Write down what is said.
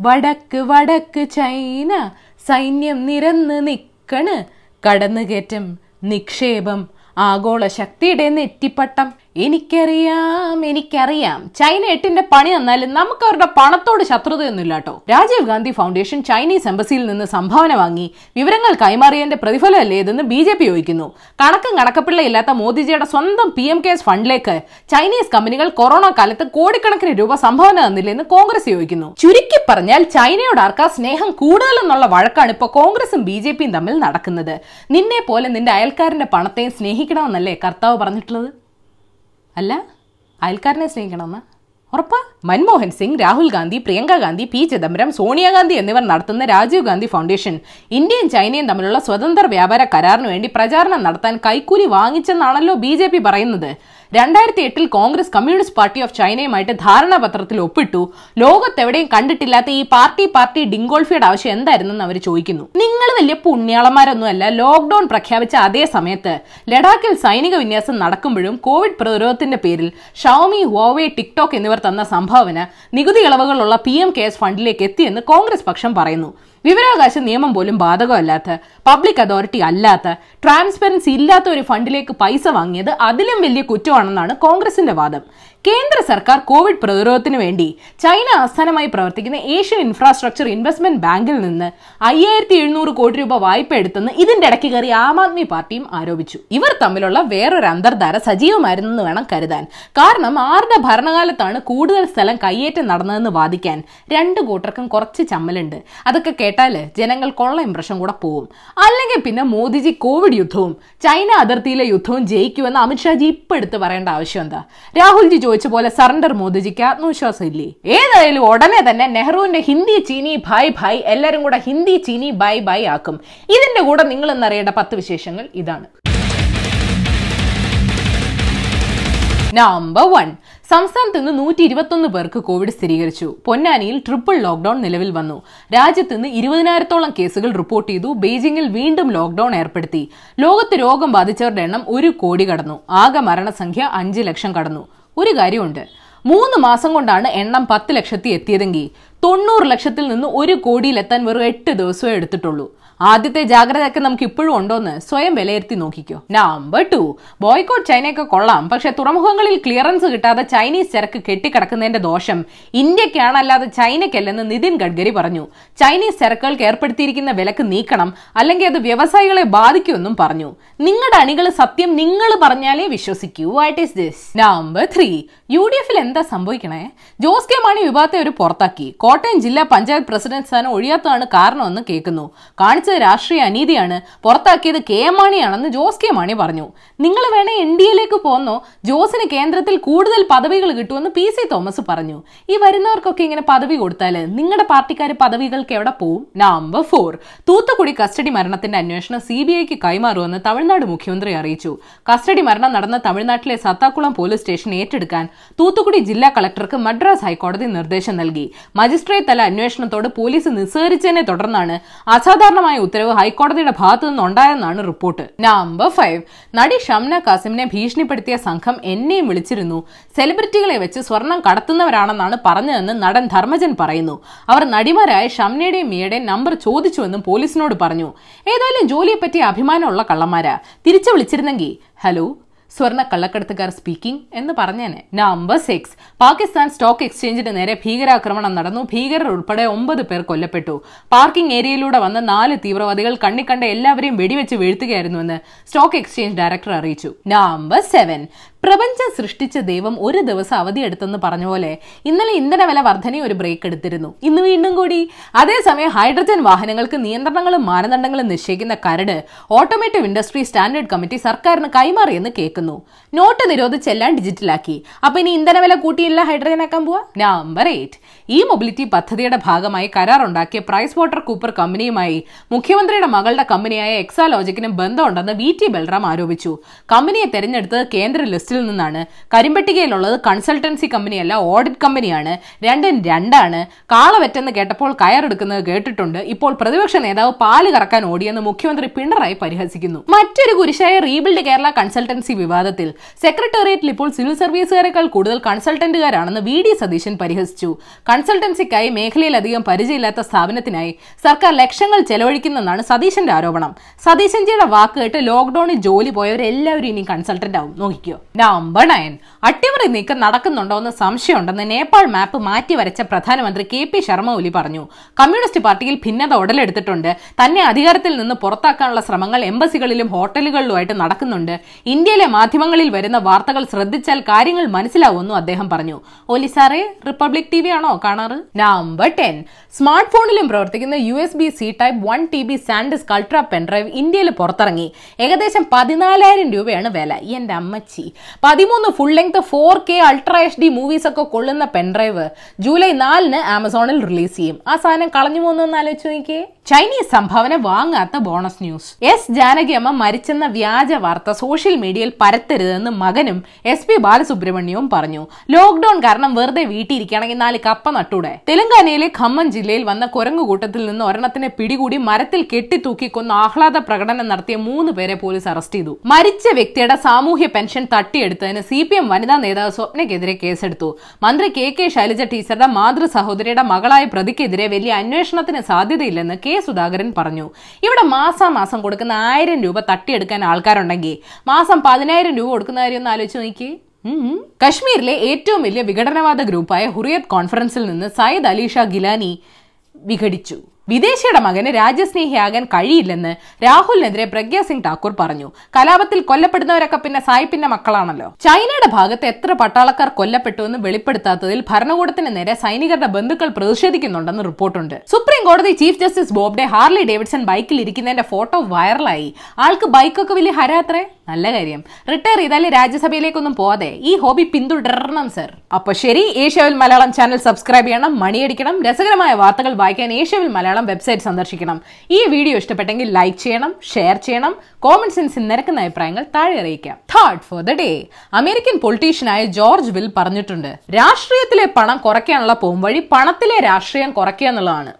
വടക്ക് വടക്ക് ചൈന. സൈന്യം നിരന്ന് നിക്കണ്. കടന്നുകയറ്റം നിക്ഷേപം ആഗോള ശക്തിയുടെ നെറ്റിപ്പട്ടം. എനിക്കറിയാം എനിക്കറിയാം. ചൈന എട്ടിന്റെ പണി തന്നാലും നമുക്ക് അവരുടെ പണത്തോട് ശത്രുതയൊന്നുമില്ല കേട്ടോ രാജീവ് ഗാന്ധി ഫൗണ്ടേഷൻ ചൈനീസ് എംബസിയിൽ നിന്ന് സംഭാവന വാങ്ങി. വിവരങ്ങൾ കൈമാറിയതിന്റെ പ്രതിഫലമല്ലേ ഇതെന്ന് ബി ജെ പി ചോദിക്കുന്നു. കണക്കും കണക്കപ്പിള്ളയില്ലാത്ത മോദിജിയുടെ സ്വന്തം പി എം കെയർസ് ഫണ്ടിലേക്ക് ചൈനീസ് കമ്പനികൾ കൊറോണ കാലത്ത് കോടിക്കണക്കിന് രൂപ സംഭാവന തന്നില്ലെന്ന് കോൺഗ്രസ് ചോദിക്കുന്നു. ചുരുക്കി പറഞ്ഞാൽ ചൈനയോട് ആർക്കാ സ്നേഹം കൂടുതലെന്നുള്ള വഴക്കാണ് ഇപ്പോൾ കോൺഗ്രസും ബി ജെ പിയും തമ്മിൽ നടക്കുന്നത്. നിന്നെ പോലെ നിന്റെ അയൽക്കാരന്റെ പണത്തെയും സ്നേഹിക്കണമെന്നല്ലേ കർത്താവ് പറഞ്ഞിട്ടുള്ളത്? അല്ല അയൽക്കാരനെ സ്നേഹിക്കണമെന്ന്? ഉറപ്പാ? മൻമോഹൻ സിംഗ് രാഹുൽ ഗാന്ധി പ്രിയങ്ക ഗാന്ധി പി ചിദംബരം സോണിയാഗാന്ധി എന്നിവർ നടത്തുന്ന രാജീവ് ഗാന്ധി ഫൗണ്ടേഷൻ ഇന്ത്യയും ചൈനയും തമ്മിലുള്ള സ്വതന്ത്ര വ്യാപാര കരാറിനു വേണ്ടി പ്രചാരണം നടത്താൻ കൈക്കൂലി വാങ്ങിച്ചെന്നാണല്ലോ ബി പറയുന്നത്. രണ്ടായിരത്തി എട്ടിൽ കോൺഗ്രസ് കമ്മ്യൂണിസ്റ്റ് പാർട്ടി ഓഫ് ചൈനയുമായിട്ട് ധാരണാപത്രത്തിൽ ഒപ്പിട്ടു. ലോകത്തെവിടെയും കണ്ടിട്ടില്ലാത്ത ഈ പാർട്ടി പാർട്ടി ഡിങ്കോൾഫിയുടെ ആവശ്യം എന്തായിരുന്നെന്ന് അവർ ചോദിക്കുന്നു. നിങ്ങൾ വലിയ പുണ്യാളന്മാരൊന്നുമല്ല ലോക്ക്ഡൌൺ പ്രഖ്യാപിച്ച അതേ സമയത്ത് ലഡാക്കിൽ സൈനിക വിന്യാസം നടക്കുമ്പോഴും കോവിഡ് പ്രതിരോധത്തിന്റെ പേരിൽ ഷൌമി ഹോവേ ടിക്ടോക്ക് എന്നിവർ തന്ന സംഭാവന നികുതി ഇളവുകളുള്ള പി എം കെയർസ് ഫണ്ടിലേക്ക് എത്തിയെന്ന് കോൺഗ്രസ് പക്ഷം പറയുന്നു. വിവരാവകാശ നിയമം പോലും ബാധകമല്ലാത്ത പബ്ലിക് അതോറിറ്റി അല്ലാത്ത ട്രാൻസ്പെറൻസി ഇല്ലാത്ത ഒരു ഫണ്ടിലേക്ക് പൈസ വാങ്ങിയത് അതിലും വലിയ കുറ്റമാണെന്നാണ് കോൺഗ്രസിന്റെ വാദം. കേന്ദ്ര സർക്കാർ കോവിഡ് പ്രതിരോധത്തിന് വേണ്ടി ചൈന ആസ്ഥാനമായി പ്രവർത്തിക്കുന്ന ഏഷ്യൻ ഇൻഫ്രാസ്ട്രക്ചർ ഇൻവെസ്റ്റ്മെന്റ് ബാങ്കിൽ നിന്ന് അയ്യായിരത്തി എഴുന്നൂറ് കോടി രൂപ വായ്പ എടുത്തെന്ന് ഇതിന്റെ ഇടയ്ക്ക് കയറി ആം ആദ്മി പാർട്ടിയും ആരോപിച്ചു. ഇവർ തമ്മിലുള്ള വേറൊരു അന്തർധാര സജീവമായിരുന്നെന്ന് വേണം കരുതാൻ. കാരണം ആരുടെ ഭരണകാലത്താണ് കൂടുതൽ സ്ഥലം കയ്യേറ്റം നടന്നതെന്ന് വാദിക്കാൻ രണ്ട് കൂട്ടർക്കും കുറച്ച് ചമ്മലുണ്ട്. അതൊക്കെ കേട്ടാൽ ജനങ്ങൾ കൊള്ള ഇംപ്രഷൻ കൂടെ പോവും. അല്ലെങ്കിൽ പിന്നെ മോദിജി കോവിഡ് യുദ്ധവും ചൈന അതിർത്തിയിലെ യുദ്ധവും ജയിക്കുമെന്ന് അമിത്ഷാജി ഇപ്പൊ എടുത്ത് പറയേണ്ട ആവശ്യം എന്താ? രാഹുൽജി ചോദിച്ച പോലെ സറണ്ടർ മോദിജിക്ക് ആത്മവിശ്വാസം ഇല്ലേ ഏതായാലും ഉടനെ തന്നെ നെഹ്റുവിന്റെ ഹിന്ദി ചീനി ഭായ് ഭായ് എല്ലാരും കൂടെ ഹിന്ദി ചീനി ബൈ ബൈ ആക്കും. ഇതിന്റെ കൂടെ നിങ്ങൾ എന്നറിയേണ്ട പത്ത് വിശേഷങ്ങൾ ഇതാണ്. നമ്പർ വൺ സംസ്ഥാനത്ത് നിന്ന് നൂറ്റി ഇരുപത്തൊന്ന് പേർക്ക് കോവിഡ് സ്ഥിരീകരിച്ചു. പൊന്നാനിയിൽ ട്രിപ്പിൾ ലോക്ഡൌൺ നിലവിൽ വന്നു. രാജ്യത്ത് നിന്ന് ഇരുപതിനായിരത്തോളം കേസുകൾ റിപ്പോർട്ട് ചെയ്തു. ബെയ്ജിംഗിൽ വീണ്ടും ലോക്ഡൌൺ ഏർപ്പെടുത്തി. ലോകത്ത് രോഗം ബാധിച്ചവരുടെ എണ്ണം ഒരു കോടി കടന്നു. ആകെ മരണസംഖ്യ അഞ്ച് ലക്ഷം കടന്നു. ഒരു കാര്യമുണ്ട്. മൂന്ന് മാസം കൊണ്ടാണ് എണ്ണം പത്ത് ലക്ഷത്തി എത്തിയതെങ്കിൽ തൊണ്ണൂറ് ലക്ഷത്തിൽ നിന്ന് ഒരു കോടിയിലെത്താൻ വെറും എട്ട് ദിവസമേ എടുത്തിട്ടുള്ളൂ. ആദ്യത്തെ ജാഗ്രതയൊക്കെ നമുക്ക് ഇപ്പോഴും ഉണ്ടോന്ന് സ്വയം വിലയിരുത്തി നോക്കിക്കോ. നമ്പർ ടു ബോയ്ക്കോട്ട് ചൈനയൊക്കെ കൊള്ളാം. പക്ഷെ തുറമുഖങ്ങളിൽ ക്ലിയറൻസ് കിട്ടാതെ ചൈനീസ് ചരക്ക് കെട്ടിക്കിടക്കുന്നതിന്റെ ദോഷം ഇന്ത്യക്കാണല്ലാതെ ചൈനയ്ക്കല്ലെന്ന് നിതിൻ ഗഡ്കരി പറഞ്ഞു. ചൈനീസ് ചരക്കുകൾക്ക് ഏർപ്പെടുത്തിയിരിക്കുന്ന വിലക്ക് നീക്കണം അല്ലെങ്കിൽ അത് വ്യവസായികളെ ബാധിക്കുമെന്നും പറഞ്ഞു. നിങ്ങളുടെ അണികൾ സത്യം നിങ്ങൾ പറഞ്ഞാലേ വിശ്വസിക്കൂ. What is this number three U D എഫിൽ എന്താ സംഭവിക്കണേ? ജോസ് കെ മാണി വിഭാഗത്തെ ഒരു പുറത്താക്കി. കോട്ടയം ജില്ലാ പഞ്ചായത്ത് പ്രസിഡന്റ് സ്ഥാനം ഒഴിയാത്തതാണ് കാരണമെന്ന് കേൾക്കുന്നു. കാണിച്ചത് രാഷ്ട്രീയ അനീതിയാണ് പുറത്താക്കിയത് കെ എം മാണിയാണെന്ന് ജോസ് കെ മാണി പറഞ്ഞു. നിങ്ങൾ വേണേ എൻ ഡി എയിലേക്ക് പോന്നോ ജോസിന് കേന്ദ്രത്തിൽ കൂടുതൽ പദവികൾ കിട്ടുമെന്ന് പി സി തോമസ് പറഞ്ഞു. ഈ വരുന്നവർക്കൊക്കെ ഇങ്ങനെ പദവി കൊടുത്താൽ നിങ്ങളുടെ പാർട്ടിക്കാർ പദവികൾക്ക് എവിടെ പോവും? നമ്പർ ഫോർ തൂത്തുക്കുടി കസ്റ്റഡി മരണത്തിന്റെ അന്വേഷണം സി ബി ഐക്ക് കൈമാറുമെന്ന് തമിഴ്നാട് മുഖ്യമന്ത്രി അറിയിച്ചു. കസ്റ്റഡി മരണം നടന്ന തമിഴ്നാട്ടിലെ സത്താക്കുളം പോലീസ് സ്റ്റേഷൻ ഏറ്റെടുക്കാൻ തൂത്തുക്കുടി ജില്ലാ കളക്ടർക്ക് മദ്രാസ് ഹൈക്കോടതി നിർദ്ദേശം നൽകി. മജിസ്ട്രേറ്റ് തല അന്വേഷണത്തോട് പോലീസ് നിസ്സഹരിച്ചതിനെ തുടർന്നാണ് അസാധാരണമായ ഉത്തരവ് ഹൈക്കോടതിയുടെ ഭാഗത്തു നിന്നുണ്ടായെന്നാണ് റിപ്പോർട്ട്. നമ്പർ ഫൈവ് നടി ഷംന കാസിമിനെ ഭീഷണിപ്പെടുത്തിയ സംഘം എന്നെയും വിളിച്ചിരുന്നു. സെലിബ്രിറ്റികളെ വെച്ച് സ്വർണം കടത്തുന്നവരാണെന്നാണ് പറഞ്ഞതെന്ന് നടൻ ധർമ്മജൻ പറയുന്നു. അവർ നടിമാരായ ഷംനയുടെയും മിയയുടെയും നമ്പർ ചോദിച്ചുവെന്നും പോലീസിനോട് പറഞ്ഞു. ഏതായാലും ജോലിയെപ്പറ്റി അഭിമാനമുള്ള കള്ളന്മാരാ. തിരിച്ചു വിളിച്ചിരുന്നെങ്കിൽ ഹലോ സ്വർണ കള്ളക്കടത്തുകാർ സ്പീക്കിംഗ് എന്ന് പറഞ്ഞേനെ. നമ്പർ സിക്സ് പാകിസ്ഥാൻ സ്റ്റോക്ക് എക്സ്ചേഞ്ചിന് നേരെ ഭീകരാക്രമണം നടന്നു. ഭീകരർ ഉൾപ്പെടെ ഒമ്പത് പേർ കൊല്ലപ്പെട്ടു. പാർക്കിംഗ് ഏരിയയിലൂടെ വന്ന നാല് തീവ്രവാദികൾ കണ്ണിക്കണ്ട എല്ലാവരെയും വെടിവെച്ച് വീഴ്ത്തുകയായിരുന്നുവെന്ന് സ്റ്റോക്ക് എക്സ്ചേഞ്ച് ഡയറക്ടർ അറിയിച്ചു. നമ്പർ സെവൻ പ്രപഞ്ചം സൃഷ്ടിച്ച ദൈവം ഒരു ദിവസം അവധിയെടുത്തെന്ന് പറഞ്ഞ പോലെ ഇന്നലെ ഇന്ധന വില വർധന ഒരു ബ്രേക്ക് എടുത്തിരുന്നു. ഇന്ന് വീണ്ടും കൂടി. അതേസമയം ഹൈഡ്രജൻ വാഹനങ്ങൾക്ക് നിയന്ത്രണങ്ങളും മാനദണ്ഡങ്ങളും നിശ്ചയിക്കുന്ന കരട് ഓട്ടോമേറ്റീവ് ഇൻഡസ്ട്രി സ്റ്റാൻഡേർഡ് കമ്മിറ്റി സർക്കാരിന് കൈമാറിയെന്ന് കേൾക്കുന്നു. നോട്ട് നിരോധിച്ചെല്ലാം ഡിജിറ്റലാക്കി അപ്പൊ ഇനി ഇന്ധന വില കൂട്ടിയില്ല ഹൈഡ്രജൻ ആക്കാൻ പോവാ? നമ്പർ എയ്റ്റ് ഈ മൊബിലിറ്റി പദ്ധതിയുടെ ഭാഗമായി കരാറുണ്ടാക്കിയ പ്രൈസ് വാട്ടർ കൂപ്പർ കമ്പനിയുമായി മുഖ്യമന്ത്രിയുടെ മകളുടെ കമ്പനിയായ എക്സാലോജിക്കിന് ബന്ധമുണ്ടെന്ന് വി ടി ബൽറാം ആരോപിച്ചു. കമ്പനിയെ തെരഞ്ഞെടുത്തത് കേന്ദ്ര ലിസ്റ്റ് ലിസ്റ്റിൽ നിന്നാണ്. കരിമ്പട്ടികയിലുള്ളത് കൺസൾട്ടൻസി കമ്പനിയല്ല ഓഡിറ്റ് കമ്പനിയാണ്. രണ്ടും രണ്ടാണ്. കാളവെറ്റെന്ന് കേട്ടപ്പോൾ കയറെടുക്കുന്നത് കേട്ടിട്ടുണ്ട്. ഇപ്പോൾ പ്രതിപക്ഷ നേതാവ് പാൽ കറക്കാൻ ഓടിയെന്ന് മുഖ്യമന്ത്രി പിണറായി പരിഹസിക്കുന്നു. മറ്റൊരു കുരിശായ റീബിൽഡ് കേരള കൺസൾട്ടൻസി വിവാദത്തിൽ. സെക്രട്ടേറിയറ്റിൽ ഇപ്പോൾ സിവിൽ സർവീസുകാരെക്കാൾ കൂടുതൽ കൺസൾട്ടന്റുകാരാണെന്ന് വി ഡി സതീശൻ പരിഹസിച്ചു. കൺസൾട്ടൻസിക്കായി മേഖലയിലധികം പരിചയമില്ലാത്ത സ്ഥാപനത്തിനായി സർക്കാർ ലക്ഷങ്ങൾ ചെലവഴിക്കുന്നെന്നാണ് സതീശന്റെ ആരോപണം. സതീശൻജിയുടെ വാക്ക് കേട്ട് ലോക്ഡൌണിൽ ജോലി പോയവരെല്ലാവരും ഇനി കൺസൾട്ടന്റ് ആവും നോക്കിക്കോ. Number nine. അട്ടിമറി നീക്കം നടക്കുന്നുണ്ടോ എന്ന് സംശയമുണ്ടെന്ന് നേപ്പാൾ മാപ്പ് മാറ്റി വരച്ച പ്രധാനമന്ത്രി കെ പി ശർമ്മ ഒലി പറഞ്ഞു. കമ്മ്യൂണിസ്റ്റ് പാർട്ടിയിൽ ഭിന്നത ഉടലെടുത്തിട്ടുണ്ട്. തന്നെ അധികാരത്തിൽ നിന്ന് പുറത്താക്കാനുള്ള ശ്രമങ്ങൾ എംബസികളിലും ഹോട്ടലുകളിലുമായിട്ട് നടക്കുന്നുണ്ട്. ഇന്ത്യയിലെ മാധ്യമങ്ങളിൽ വരുന്ന വാർത്തകൾ ശ്രദ്ധിച്ചാൽ കാര്യങ്ങൾ മനസ്സിലാവുമെന്നും അദ്ദേഹം പറഞ്ഞു. ഒലി സാറേ റിപ്പബ്ലിക് ടി വി ആണോ കാണാറ്? Number ten. സ്മാർട്ട് ഫോണിലും പ്രവർത്തിക്കുന്ന U S B C type one T B SanDisk ultra pen drive ഇന്ത്യയിൽ പുറത്തിറങ്ങി. ഏകദേശം പതിനാലായിരം രൂപയാണ് വില. എന്റെ അമ്മച്ചി. പതിമൂന്ന് full length four K ultra H D movies ഒക്കെ കൊള്ളുന്ന പെൻഡ്രൈവ് ജൂലൈ നാലിന് ആമസോണിൽ റിലീസ് ചെയ്യും. ആ സാധനം കളഞ്ഞു പോകുന്നു ആലോചിച്ച് നോക്കിയേ? ചൈനീസ് സംഭാവന വാങ്ങാത്ത ബോണസ് ന്യൂസ്. എസ് ജാനകി അമ്മ മരിച്ചെന്ന വ്യാജ വാർത്ത സോഷ്യൽ മീഡിയയിൽ പരത്തരുതെന്ന് മകനും എസ് പി ബാലസുബ്രഹ്മണ്യവും പറഞ്ഞു. ലോക്ഡൌൺ കാരണം വെറുതെ വീട്ടിയിരിക്കുകയാണെങ്കിൽ നാല് കപ്പ നട്ടൂടെ. തെലങ്കാനയിലെ ഖമ്മം ജില്ലയിൽ വന്ന കുരങ്ങുകൂട്ടത്തിൽ നിന്ന് ഒരെണ്ണത്തിനെ പിടികൂടി മരത്തിൽ കെട്ടിത്തൂക്കി കൊന്ന് ആഹ്ലാദ പ്രകടനം നടത്തിയ മൂന്ന് പേരെ പോലീസ് അറസ്റ്റ് ചെയ്തു. മരിച്ച വ്യക്തിയുടെ സാമൂഹ്യ പെൻഷൻ തട്ടിയെടുത്തതിന് സി പി എം വനിതാ നേതാവ് സ്വപ്നയ്ക്കെതിരെ കേസെടുത്തു. മന്ത്രി കെ കെ ശൈലജ ടീച്ചറുടെ മാതൃ സഹോദരിയുടെ മകളായ പ്രതിക്കെതിരെ വലിയ അന്വേഷണത്തിന് സാധ്യതയില്ലെന്ന് കെ സുധാകരൻ പറഞ്ഞു. ഇവിടെ മാസാമാസം കൊടുക്കുന്ന ആയിരം രൂപ തട്ടിയെടുക്കാൻ ആൾക്കാരുണ്ടെങ്കിൽ മാസം പതിനായിരം രൂപ കൊടുക്കുന്ന കാര്യം ഒന്ന് ആലോചിച്ച് നോക്കി. കശ്മീരിലെ ഏറ്റവും വലിയ വിഘടനവാദ ഗ്രൂപ്പായ ഹുറിയത് കോൺഫറൻസിൽ നിന്ന് സയ്യിദ് അലീഷ ഗിലാനി വിഘടിച്ചു. വിദേശിയുടെ മകന് രാജ്യസ്നേഹിയാകാൻ കഴിയില്ലെന്ന് രാഹുലിനെതിരെ പ്രഗ്യ സിംഗ് ഠാക്കൂർ പറഞ്ഞു. കലാപത്തിൽ കൊല്ലപ്പെടുന്നവരൊക്കെ പിന്നെ സായിപ്പിന്റെ മക്കളാണല്ലോ. ചൈനയുടെ ഭാഗത്ത് എത്ര പട്ടാളക്കാർ കൊല്ലപ്പെട്ടു എന്ന് വെളിപ്പെടുത്താത്തതിൽ ഭരണകൂടത്തിന് നേരെ സൈനികരുടെ ബന്ധുക്കൾ പ്രതിഷേധിക്കുന്നുണ്ടെന്ന് റിപ്പോർട്ടുണ്ട്. സുപ്രീം കോടതി chief justice Bobde Harley Davidson ബൈക്കിൽ ഇരിക്കുന്നതിന്റെ ഫോട്ടോ വൈറലായി. ആൾക്ക് ബൈക്കൊക്കെ വലിയ ഹരാത്രേ നല്ല കാര്യം. റിട്ടയർ ചെയ്താൽ രാജ്യസഭയിലേക്കൊന്നും പോവാതെ. ഈ ഹോബി പിന്തുടരണം സർ അപ്പൊ ശരി ഏഷ്യാവിൽ മലയാളം ചാനൽ സബ്സ്ക്രൈബ് ചെയ്യണം മണിയടിക്കണം രസകരമായ വാർത്തകൾ വായിക്കാൻ ഏഷ്യാവിൽ മലയാളം വെബ്സൈറ്റ് സന്ദർശിക്കണം. ഈ വീഡിയോ ഇഷ്ടപ്പെട്ടെങ്കിൽ ലൈക്ക് ചെയ്യണം ഷെയർ ചെയ്യണം കോമൺ സെൻസിൽ നിരക്കുന്ന അഭിപ്രായങ്ങൾ താഴെ അറിയിക്കാം. തേർഡ് ഫോർ ദ ഡേ അമേരിക്കൻ പൊളിറ്റീഷ്യനായ ജോർജ് വിൽ പറഞ്ഞിട്ടുണ്ട് രാഷ്ട്രീയത്തിലെ പണം കുറയ്ക്കാനുള്ള പോംവഴി പണത്തിലെ രാഷ്ട്രീയം കുറയ്ക്കുക എന്നുള്ളതാണ്.